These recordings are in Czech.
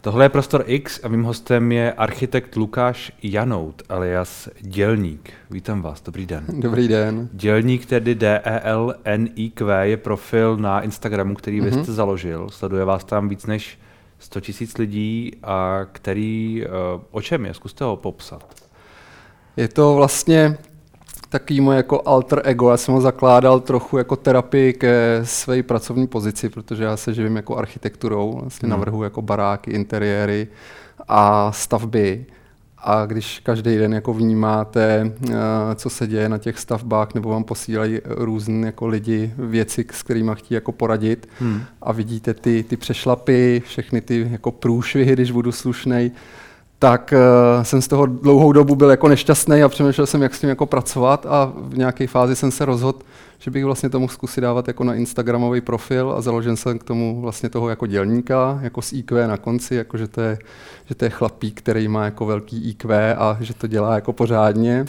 Tohle je Prostor X a mým hostem je architekt Lukáš Janout, alias Dělník. Vítám vás, dobrý den. Dobrý den. Dělník, tedy D-E-L-N-I-Q, je profil na Instagramu, který mm-hmm. vy jste založil. Sleduje vás tam víc než 100 tisíc lidí, a který, eh, o čem je? Zkuste ho popsat. Je to vlastně takový můj jako alter ego. Já jsem ho zakládal trochu jako terapii ke své pracovní pozici, protože já se živím jako architekturou, vlastně hmm. navrhu jako baráky, interiéry a stavby. A když každý den jako vnímáte, eh, co se děje na těch stavbách, nebo vám posílají různé jako lidi věci, s kterými chtějí jako poradit hmm. a vidíte ty, ty přešlapy, všechny ty jako průšvihy, když budu slušnej, tak uh, jsem z toho dlouhou dobu byl jako nešťastný a přemýšlel jsem, jak s tím jako pracovat a v nějaké fázi jsem se rozhodl, že bych vlastně to mohl zkusit dávat jako na Instagramový profil a založil jsem k tomu vlastně toho jako dělníka, jako s IQ na konci, jako že to je, že to je chlapík, který má jako velký IQ a že to dělá jako pořádně.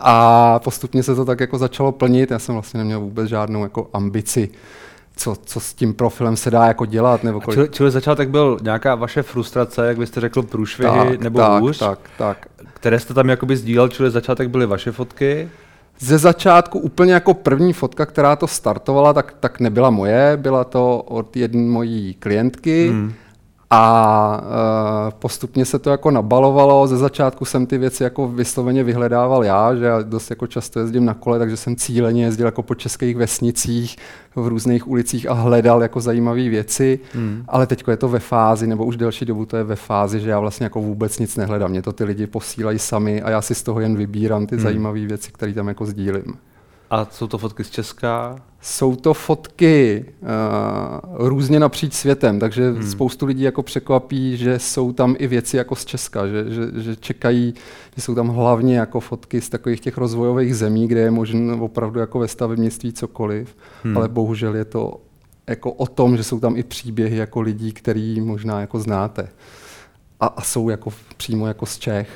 A postupně se to tak jako začalo plnit, já jsem vlastně neměl vůbec žádnou jako ambici co, co s tím profilem se dá jako dělat. Nebo kolik... čili, čili začátek byl nějaká vaše frustrace, jak byste řekl, průšvihy tak, nebo tak, hůř, tak, tak. které jste tam jakoby sdílel, čili začátek byly vaše fotky? Ze začátku úplně jako první fotka, která to startovala, tak, tak nebyla moje, byla to od jedné mojí klientky. Hmm a uh, postupně se to jako nabalovalo. Ze začátku jsem ty věci jako vysloveně vyhledával já, že já dost jako často jezdím na kole, takže jsem cíleně jezdil jako po českých vesnicích, v různých ulicích a hledal jako zajímavé věci. Hmm. Ale teď je to ve fázi, nebo už delší dobu to je ve fázi, že já vlastně jako vůbec nic nehledám. Mě to ty lidi posílají sami a já si z toho jen vybírám ty hmm. zajímavé věci, které tam jako sdílím. A jsou to fotky z Česka? Jsou to fotky uh, různě napříč světem, takže hmm. spoustu lidí jako překvapí, že jsou tam i věci jako z Česka, že, že, že čekají, že jsou tam hlavně jako fotky z takových těch rozvojových zemí, kde je možné opravdu jako ve stavebnictví cokoliv, hmm. ale bohužel je to jako o tom, že jsou tam i příběhy jako lidí, který možná jako znáte a, a jsou jako přímo jako z Čech.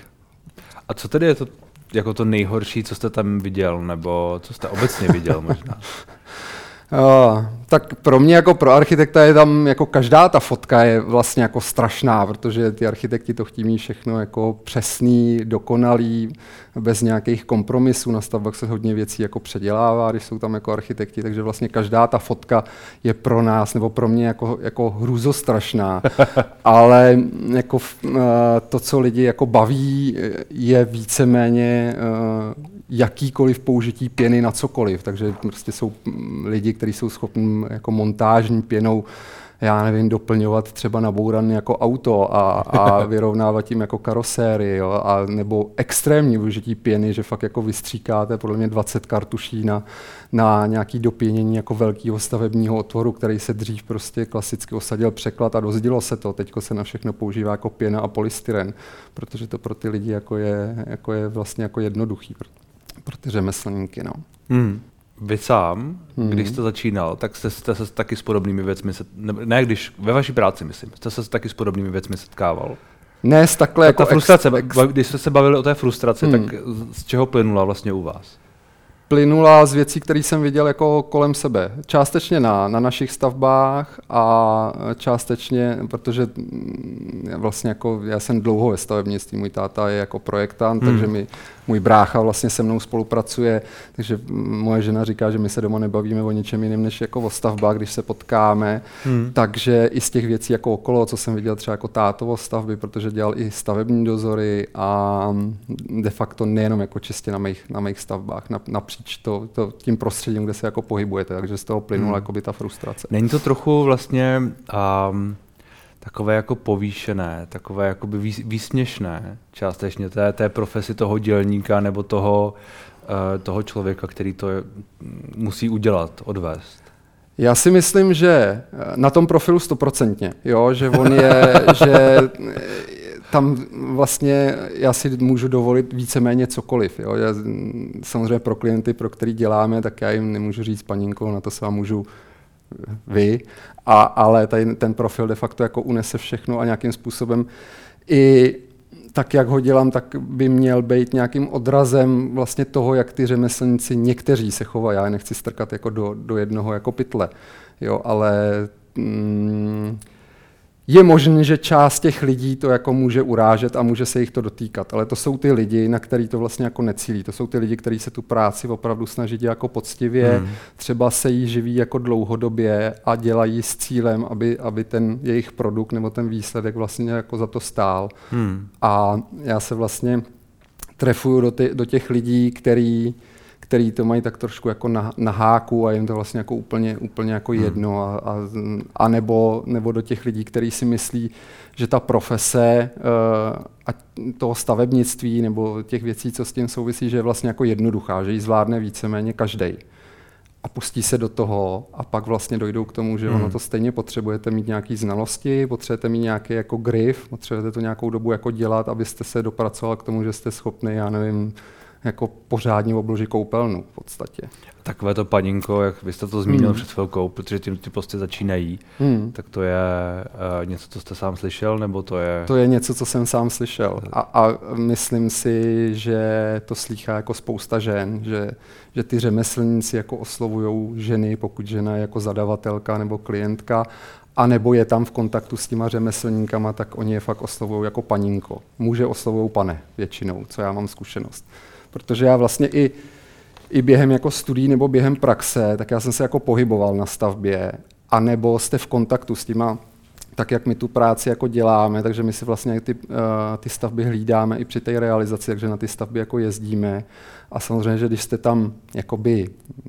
A co tedy je to jako to nejhorší, co jste tam viděl, nebo co jste obecně viděl možná? Uh, tak pro mě jako pro architekta je tam jako každá ta fotka je vlastně jako strašná, protože ty architekti to chtějí mít všechno jako přesný, dokonalý, bez nějakých kompromisů. Na stavbách se hodně věcí jako předělává, když jsou tam jako architekti, takže vlastně každá ta fotka je pro nás nebo pro mě jako, jako hruzostrašná. Ale jako uh, to, co lidi jako baví, je víceméně uh, jakýkoliv použití pěny na cokoliv. Takže prostě jsou lidi, kteří jsou schopni jako montážní pěnou já nevím, doplňovat třeba nabouran jako auto a, a vyrovnávat tím jako karoséry, jo, a nebo extrémní využití pěny, že fakt jako vystříkáte podle mě 20 kartuší na, na nějaký dopěnění jako velkého stavebního otvoru, který se dřív prostě klasicky osadil překlad a dozdilo se to. Teď se na všechno používá jako pěna a polystyren, protože to pro ty lidi jako je, jako je vlastně jako jednoduchý pro ty řemeslníky. No. Hmm. Vy sám, hmm. když jste začínal, tak jste, jste se taky s podobnými věcmi, ne, ne když, ve vaší práci myslím, jste se taky s podobnými věcmi setkával? Ne, s takhle ta, jako ta frustrace, ex, ex... když jste se bavili o té frustraci, hmm. tak z čeho plynula vlastně u vás? plynula z věcí, které jsem viděl jako kolem sebe. Částečně na, na našich stavbách a částečně, protože mm, vlastně jako já jsem dlouho ve stavebnictví, můj táta je jako projektant, hmm. takže mi můj brácha vlastně se mnou spolupracuje, takže moje žena říká, že my se doma nebavíme o ničem jiném, než jako o stavbách, když se potkáme. Hmm. Takže i z těch věcí jako okolo, co jsem viděl třeba jako tátovo stavby, protože dělal i stavební dozory a de facto nejenom jako čistě na mých, na mých stavbách, napříč to, to, tím prostředím, kde se jako pohybujete, takže z toho plynula hmm. ta frustrace. Není to trochu vlastně um, takové jako povýšené, takové jako by výsměšné částečně té, té profesi toho dělníka nebo toho, uh, toho člověka, který to musí udělat, odvést. Já si myslím, že eh, na tom profilu stoprocentně, jo, že on je, že eh, tam vlastně já si můžu dovolit víceméně cokoliv. Jo. Já, samozřejmě pro klienty, pro který děláme, tak já jim nemůžu říct paninko, na to se vám můžu vy, a, ale tady ten profil de facto jako unese všechno a nějakým způsobem i tak, jak ho dělám, tak by měl být nějakým odrazem vlastně toho, jak ty řemeslníci někteří se chovají. Já je nechci strkat jako do, do jednoho jako pytle, jo, ale mm, je možné, že část těch lidí to jako může urážet a může se jich to dotýkat, ale to jsou ty lidi, na který to vlastně jako necílí. To jsou ty lidi, kteří se tu práci opravdu snaží dělat jako poctivě, hmm. třeba se jí živí jako dlouhodobě a dělají s cílem, aby, aby ten jejich produkt nebo ten výsledek vlastně jako za to stál. Hmm. A já se vlastně trefuju do, ty, do těch lidí, který který to mají tak trošku jako na, na háku a jim to vlastně jako úplně, úplně jako hmm. jedno a, a, a nebo, nebo do těch lidí, kteří si myslí, že ta profese uh, a toho stavebnictví nebo těch věcí, co s tím souvisí, že je vlastně jako jednoduchá, že ji zvládne víceméně každý. A pustí se do toho a pak vlastně dojdou k tomu, že hmm. ono to stejně potřebujete mít nějaké znalosti, potřebujete mít nějaký jako grif, potřebujete to nějakou dobu jako dělat, abyste se dopracoval k tomu, že jste schopný, já nevím, jako pořádně obloží koupelnu v podstatě. Takové to paninko, jak vy jste to zmínil hmm. před chvilkou, protože tím ty prostě začínají, hmm. tak to je uh, něco, co jste sám slyšel, nebo to je... To je něco, co jsem sám slyšel a, a myslím si, že to slýchá jako spousta žen, že, že ty řemeslníci jako oslovují ženy, pokud žena je jako zadavatelka nebo klientka a nebo je tam v kontaktu s těma řemeslníkama, tak oni je fakt oslovují jako paninko. Muže oslovují pane většinou, co já mám zkušenost protože já vlastně i, i během jako studií nebo během praxe, tak já jsem se jako pohyboval na stavbě, a nebo jste v kontaktu s těma tak jak my tu práci jako děláme, takže my si vlastně ty, uh, ty stavby hlídáme i při té realizaci, takže na ty stavby jako jezdíme. A samozřejmě, že když jste tam jakoby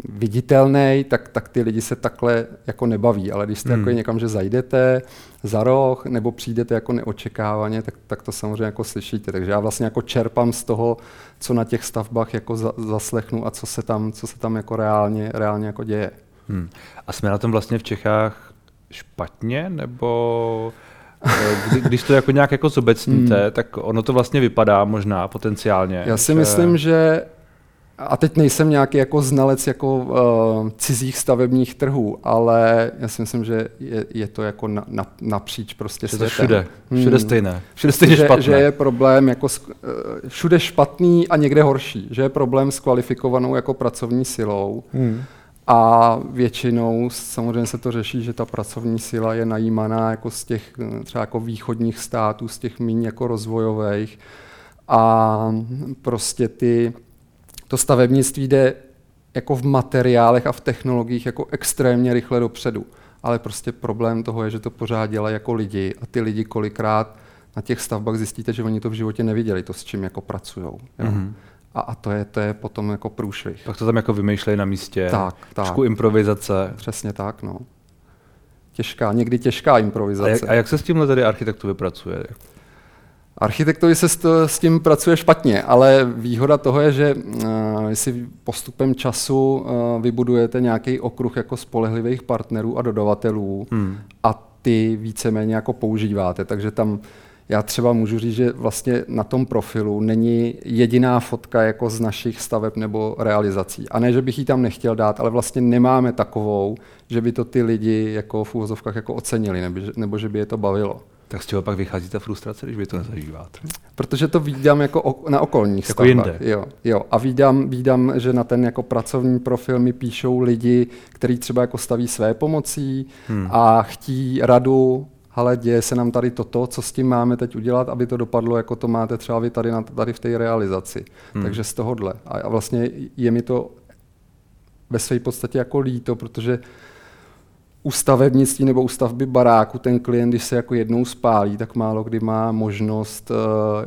viditelný, tak, tak ty lidi se takhle jako nebaví, ale když jste hmm. jako někam, že zajdete za roh nebo přijdete jako neočekávaně, tak, tak to samozřejmě jako slyšíte. Takže já vlastně jako čerpám z toho, co na těch stavbách jako za, zaslechnu a co se tam, co se tam jako reálně, reálně jako děje. Hmm. A jsme na tom vlastně v Čechách špatně, nebo eh, kdy, když to jako nějak jako zobecníte, hmm. tak ono to vlastně vypadá možná potenciálně. Já si že... myslím, že a teď nejsem nějaký jako znalec jako uh, cizích stavebních trhů, ale já si myslím, že je, je to jako na, na, napříč prostě světem. všude, všude hmm. stejné. Všude stejně že, špatné. Že je problém jako uh, všude špatný a někde horší. Že je problém s kvalifikovanou jako pracovní silou. Hmm. A většinou samozřejmě se to řeší, že ta pracovní síla je najímaná jako z těch třeba jako východních států, z těch míň jako rozvojových. A prostě ty, to stavebnictví jde jako v materiálech a v technologiích jako extrémně rychle dopředu. Ale prostě problém toho je, že to pořád dělají jako lidi a ty lidi kolikrát na těch stavbách zjistíte, že oni to v životě neviděli, to s čím jako pracují. Mm-hmm. A, a to, je, to je potom jako průšvih. Pak to tam jako vymýšlejí na místě. Tak, tak. Trošku improvizace. Přesně tak, no. Těžká, někdy těžká improvizace. A jak, a jak se s tímhle tady architektu vypracuje? Architektovi se s tím pracuje špatně, ale výhoda toho je, že uh, si postupem času uh, vybudujete nějaký okruh jako spolehlivých partnerů a dodavatelů hmm. a ty víceméně jako používáte, takže tam já třeba můžu říct, že vlastně na tom profilu není jediná fotka jako z našich staveb nebo realizací. A ne, že bych ji tam nechtěl dát, ale vlastně nemáme takovou, že by to ty lidi jako v úvozovkách jako ocenili, nebo, nebo že by je to bavilo. Tak z čeho pak vychází ta frustrace, když vy to nezažíváte? Protože to vídám jako na okolních jako stavbách. Jinde. Jo, jo. A vídám, vídám, že na ten jako pracovní profil mi píšou lidi, kteří třeba jako staví své pomocí hmm. a chtí radu ale děje se nám tady toto, co s tím máme teď udělat, aby to dopadlo, jako to máte třeba vy tady, na, tady v té realizaci. Hmm. Takže z tohohle. A, a vlastně je mi to ve své podstatě jako líto, protože u stavebnictví nebo u stavby baráku ten klient, když se jako jednou spálí, tak málo kdy má možnost uh,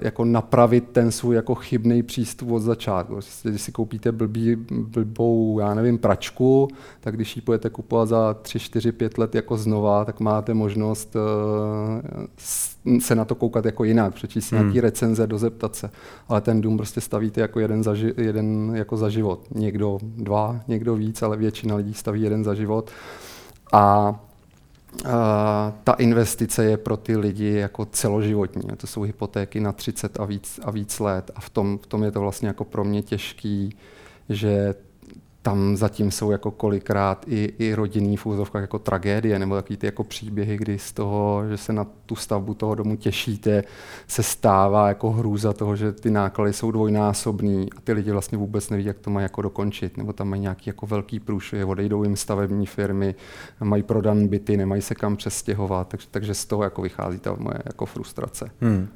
jako napravit ten svůj jako chybný přístup od začátku. Prostě, když si koupíte blbý, blbou, já nevím, pračku, tak když ji budete kupovat za 3, 4, 5 let jako znova, tak máte možnost uh, se na to koukat jako jinak, přečíst si hmm. nějaký recenze, dozeptat se. Ale ten dům prostě stavíte jako jeden za, jeden jako za život. Někdo dva, někdo víc, ale většina lidí staví jeden za život. A a ta investice je pro ty lidi jako celoživotní. To jsou hypotéky na 30 a víc, a víc let. A v tom, v tom je to vlastně jako pro mě těžký, že tam zatím jsou jako kolikrát i, i rodinný v úzovkách jako tragédie nebo takový ty jako příběhy, kdy z toho, že se na tu stavbu toho domu těšíte, se stává jako hrůza toho, že ty náklady jsou dvojnásobný a ty lidi vlastně vůbec neví, jak to mají jako dokončit, nebo tam mají nějaký jako velký průšvih, odejdou jim stavební firmy, mají prodan byty, nemají se kam přestěhovat, takže, takže z toho jako vychází ta moje jako frustrace. Hmm.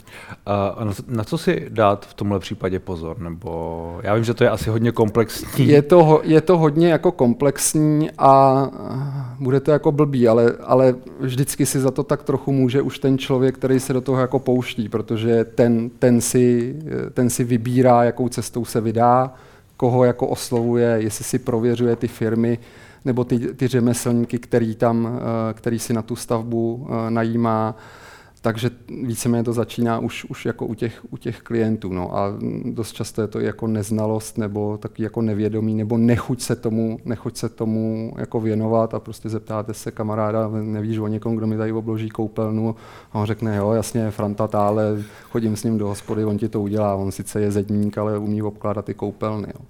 A na, na co si dát v tomhle případě pozor? Nebo já vím, že to je asi hodně komplexní. Je to, je to hodně jako komplexní a bude to jako blbý, ale, ale vždycky si za to tak trochu může už ten člověk, který se do toho jako pouští, protože ten, ten, si, ten si vybírá, jakou cestou se vydá, koho jako oslovuje, jestli si prověřuje ty firmy, nebo ty, ty řemeslníky, který, tam, který si na tu stavbu najímá takže víceméně to začíná už, už jako u těch, u těch klientů. No. A dost často je to jako neznalost nebo taky jako nevědomí nebo nechuť se tomu, nechuť se tomu jako věnovat a prostě zeptáte se kamaráda, nevíš o někom, kdo mi tady obloží koupelnu a on řekne, jo, jasně, Franta tále, chodím s ním do hospody, on ti to udělá, on sice je zedník, ale umí obkládat ty koupelny. Jo.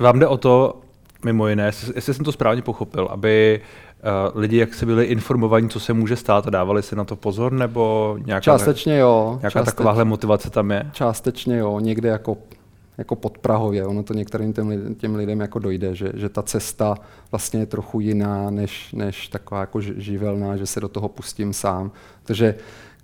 Vám jde o to, mimo jiné, jestli jsem to správně pochopil, aby lidi jak se byli informovaní, co se může stát a dávali si na to pozor, nebo nějaká, Částečně jo. Nějaká částeč, takováhle motivace tam je? Částečně jo, někde jako jako podprahově, ono to některým těm, lidem, těm lidem jako dojde, že, že ta cesta vlastně je trochu jiná, než, než taková jako živelná, že se do toho pustím sám. Takže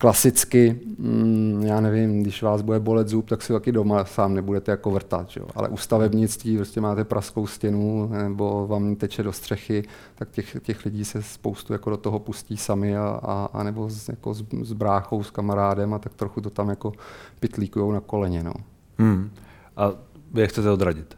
klasicky, mm, já nevím, když vás bude bolet zub, tak si taky doma sám nebudete jako vrtat, že? ale u stavebnictví prostě máte praskou stěnu nebo vám teče do střechy, tak těch, těch lidí se spoustu jako do toho pustí sami a, a, a nebo s, jako s, s bráchou, s kamarádem a tak trochu to tam jako pitlíkujou na koleně. No. Hmm. A vy je chcete odradit?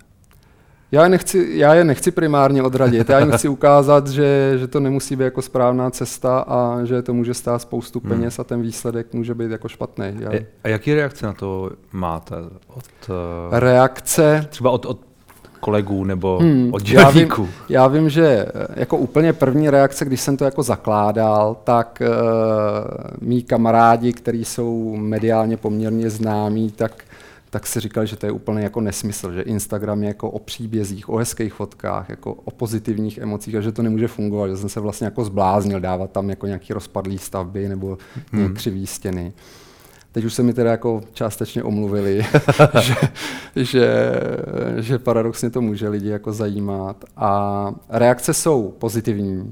Já je nechci, já je nechci primárně odradit, já jim chci ukázat, že, že to nemusí být jako správná cesta a že to může stát spoustu hmm. peněz hmm. a ten výsledek může být jako špatný. Já... A jaký reakce na to máte? Od, uh, reakce? Třeba od, od kolegů nebo hmm, od dělníků? Já vím, já vím, že eh, jako úplně první reakce, když jsem to jako zakládal, tak uh, mý kamarádi, kteří jsou mediálně poměrně známí, tak tak si říkal, že to je úplně jako nesmysl, že Instagram je jako o příbězích, o hezkých fotkách, jako o pozitivních emocích a že to nemůže fungovat, že jsem se vlastně jako zbláznil dávat tam jako nějaký rozpadlý stavby nebo hmm. křivý stěny. Teď už se mi teda jako částečně omluvili, že, že, že paradoxně to může lidi jako zajímat. A reakce jsou pozitivní,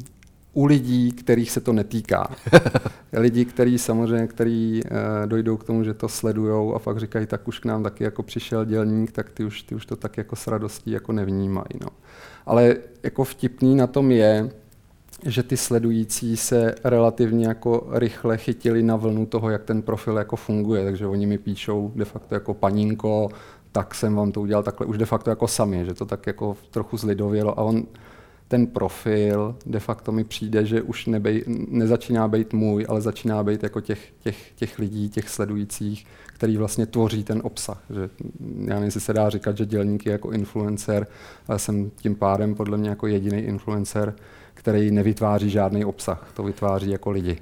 u lidí, kterých se to netýká. Lidi, kteří samozřejmě, který uh, dojdou k tomu, že to sledujou a fakt říkají, tak už k nám taky jako přišel dělník, tak ty už, ty už to tak jako s radostí jako nevnímají. No. Ale jako vtipný na tom je, že ty sledující se relativně jako rychle chytili na vlnu toho, jak ten profil jako funguje, takže oni mi píšou de facto jako paninko, tak jsem vám to udělal takhle už de facto jako sami, že to tak jako trochu zlidovělo a on ten profil de facto mi přijde, že už nebej, nezačíná být můj, ale začíná být jako těch, těch, těch lidí, těch sledujících, který vlastně tvoří ten obsah. Že, já nevím, jestli se dá říkat, že dělník je jako influencer, ale jsem tím pádem podle mě jako jediný influencer, který nevytváří žádný obsah, to vytváří jako lidi.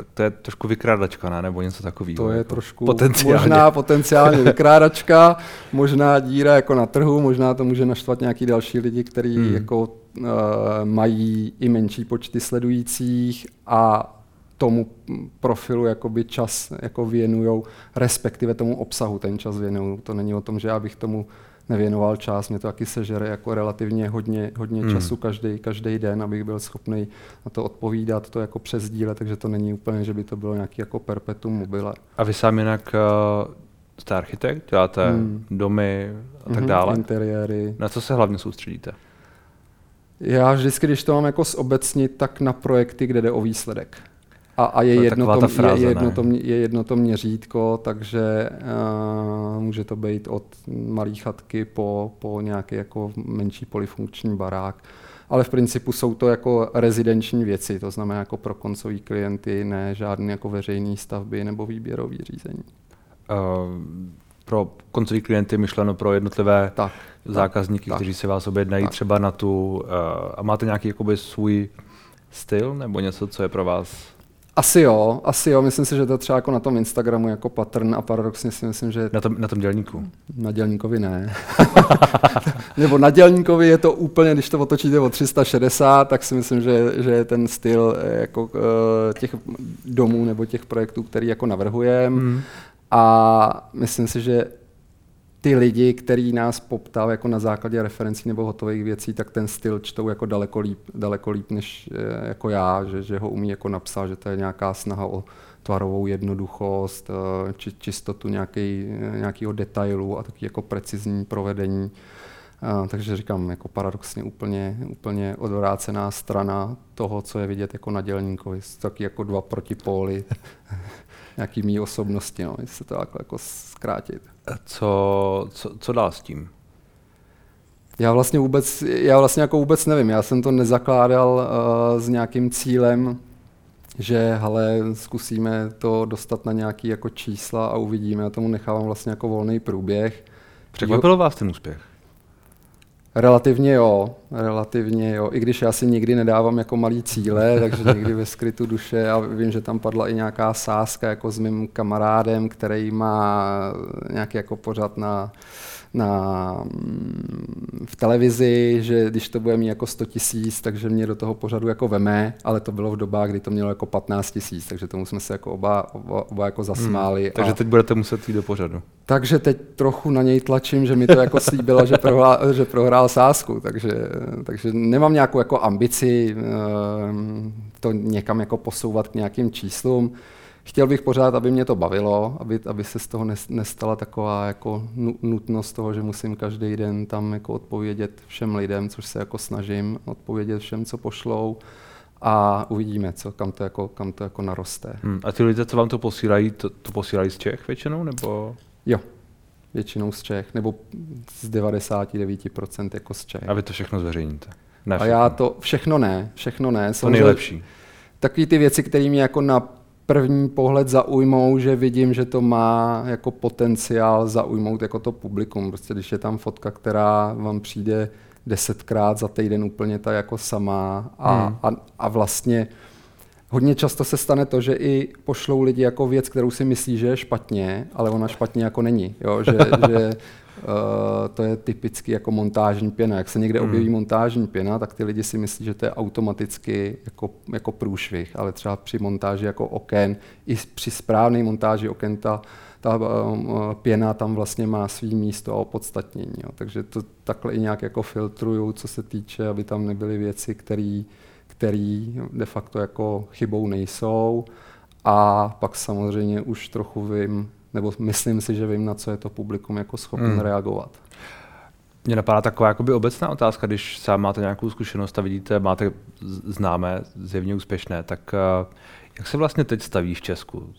Tak to je trošku vykrádačka, ne? nebo něco takového. To je jako trošku potenciálně. možná potenciálně vykrádačka, možná díra jako na trhu, možná to může naštvat nějaký další lidi, kteří hmm. jako uh, mají i menší počty sledujících a tomu profilu jakoby čas jako věnujou, respektive tomu obsahu ten čas věnují. To není o tom, že já bych tomu nevěnoval čas, mě to taky sežere jako relativně hodně, hodně hmm. času každý, každý den, abych byl schopný na to odpovídat, to jako přezdílet, takže to není úplně, že by to bylo nějaký jako perpetuum mobile. A vy sám jinak uh, jste architekt, děláte hmm. domy a tak mm-hmm, dále? Interiéry. Na co se hlavně soustředíte? Já vždycky, když to mám jako zobecnit, tak na projekty, kde jde o výsledek. A, a je, to je, jedno to, fráze, je, jedno to, je jedno to měřítko, takže uh, může to být od malé chatky po, po nějaký jako menší polifunkční barák. Ale v principu jsou to jako rezidenční věci, to znamená jako pro koncový klienty, ne žádné jako veřejné stavby nebo výběrové řízení. Uh, pro koncový klienty myšleno pro jednotlivé tak, zákazníky, tak, kteří se vás objednají tak. třeba na tu... Uh, a máte nějaký jakoby svůj styl nebo něco, co je pro vás Asi jo, asi jo. Myslím si, že to třeba jako na tom Instagramu jako pattern a paradoxně si myslím, že... Na tom, na tom dělníku? Na dělníkovi ne. Nebo na dělníkovi je to úplně, když to otočíte o 360, tak si myslím, že, že je ten styl eh, jako eh, těch domů nebo těch projektů, který jako navrhujeme. Mm. A myslím si, že ty lidi, který nás poptal jako na základě referencí nebo hotových věcí, tak ten styl čtou jako daleko líp, daleko líp než eh, jako já, že, že ho umí jako napsat, že to je nějaká snaha o tvarovou jednoduchost, eh, či, čistotu nějaký, eh, nějakého detailu a taky jako precizní provedení. Uh, takže říkám, jako paradoxně úplně, úplně odvrácená strana toho, co je vidět jako na dělníkovi. Taky jako dva protipóly nějaký mý osobnosti, no, jestli se to jako, jako zkrátit. Co, co, co dál s tím? Já vlastně vůbec, já vlastně jako vůbec nevím. Já jsem to nezakládal uh, s nějakým cílem, že hele, zkusíme to dostat na nějaký jako čísla a uvidíme. Já tomu nechávám vlastně jako volný průběh. Překvapilo vás ten úspěch? Relativně jo, relativně jo. I když já si nikdy nedávám jako malý cíle, takže někdy ve skrytu duše a vím, že tam padla i nějaká sázka jako s mým kamarádem, který má nějaký jako pořad na na, v televizi, že když to bude mít jako 100 tisíc, takže mě do toho pořadu jako veme, ale to bylo v dobách, kdy to mělo jako 15 tisíc, takže tomu jsme se jako oba, oba, oba jako zasmáli. Hmm, takže a, teď budete muset jít do pořadu. Takže teď trochu na něj tlačím, že mi to jako slíbila, že, prohrál, že prohrál sázku, takže, takže nemám nějakou jako ambici ehm, to někam jako posouvat k nějakým číslům chtěl bych pořád, aby mě to bavilo, aby, aby se z toho nestala taková jako nutnost toho, že musím každý den tam jako odpovědět všem lidem, což se jako snažím odpovědět všem, co pošlou a uvidíme, co, kam, to jako, kam to jako naroste. Hmm. A ty lidé, co vám to posílají, to, to posílají z Čech většinou, nebo? Jo, většinou z Čech, nebo z 99% jako z Čech. A vy to všechno zveřejníte? Ne všechno. A já to, všechno ne, všechno ne. To nejlepší. Takový ty věci, které mě jako na první pohled zaujmou, že vidím, že to má jako potenciál zaujmout jako to publikum. Prostě když je tam fotka, která vám přijde desetkrát za týden úplně ta jako sama a, hmm. a, a vlastně hodně často se stane to, že i pošlou lidi jako věc, kterou si myslí, že je špatně, ale ona špatně jako není. Jo? Že, že Uh, to je typicky jako montážní pěna. Jak se někde hmm. objeví montážní pěna, tak ty lidi si myslí, že to je automaticky jako, jako průšvih, ale třeba při montáži jako oken, i při správné montáži oken ta, ta uh, pěna tam vlastně má svý místo a opodstatnění. Jo. Takže to takhle i nějak jako filtruju, co se týče, aby tam nebyly věci, které de facto jako chybou nejsou. A pak samozřejmě už trochu vím, nebo myslím si, že vím, na co je to publikum jako schopné hmm. reagovat. Mně napadá taková jakoby obecná otázka, když sám máte nějakou zkušenost a vidíte, máte známé, zjevně úspěšné, tak uh, jak se vlastně teď staví v Česku?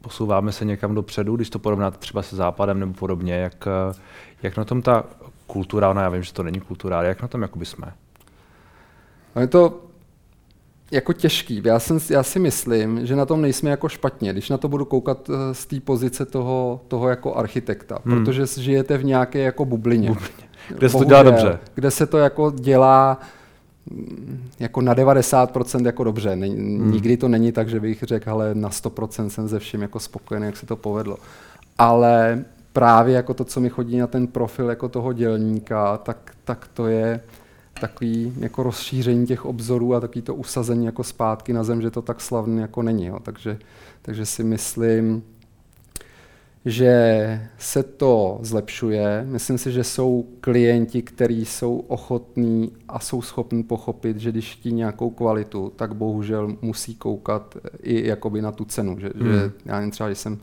Posouváme se někam dopředu, když to porovnáte třeba se Západem nebo podobně, jak, uh, jak na tom ta kultura, no já vím, že to není kultura, ale jak na tom jakoby jsme? No je to jako těžký. Já, jsem, já si myslím, že na tom nejsme jako špatně, když na to budu koukat eh, z té pozice toho, toho jako architekta, hmm. protože žijete v nějaké jako bublině. bublině. Kde se to dělá dobře. Kde se to jako dělá mm, jako na 90% jako dobře. hmm. Nikdy to není tak, že bych řekl, ale na 100% jsem ze vším jako spokojený, jak se to povedlo. Ale právě jako to, co mi chodí na ten profil jako toho dělníka, tak, tak to je takový jako rozšíření těch obzorů a takový to usazení jako zpátky na zem, že to tak slavný jako není. Jo. Takže, takže si myslím, že se to zlepšuje. Myslím si, že jsou klienti, kteří jsou ochotní a jsou schopni pochopit, že když chtí nějakou kvalitu, tak bohužel musí koukat i jakoby na tu cenu. Že, hmm. že já nevím, třeba, když jsem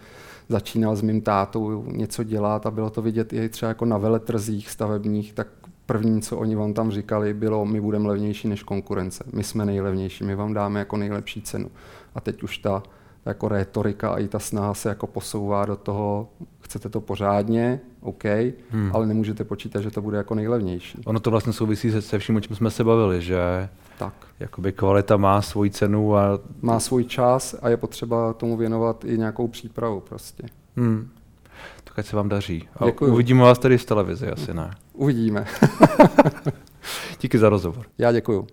začínal s mým tátou něco dělat a bylo to vidět i třeba jako na veletrzích stavebních, tak první, co oni vám tam říkali, bylo, my budeme levnější než konkurence, my jsme nejlevnější, my vám dáme jako nejlepší cenu. A teď už ta jako retorika a i ta snaha se jako posouvá do toho, chcete to pořádně, OK, hmm. ale nemůžete počítat, že to bude jako nejlevnější. Ono to vlastně souvisí se, se vším, o čem jsme se bavili, že tak. Jakoby kvalita má svoji cenu a... Má svůj čas a je potřeba tomu věnovat i nějakou přípravu prostě. Hmm. Tak ať se vám daří. A Děkuju. uvidíme vás tady z televize, asi ne. Uvidíme. Díky za rozhovor. Já děkuju.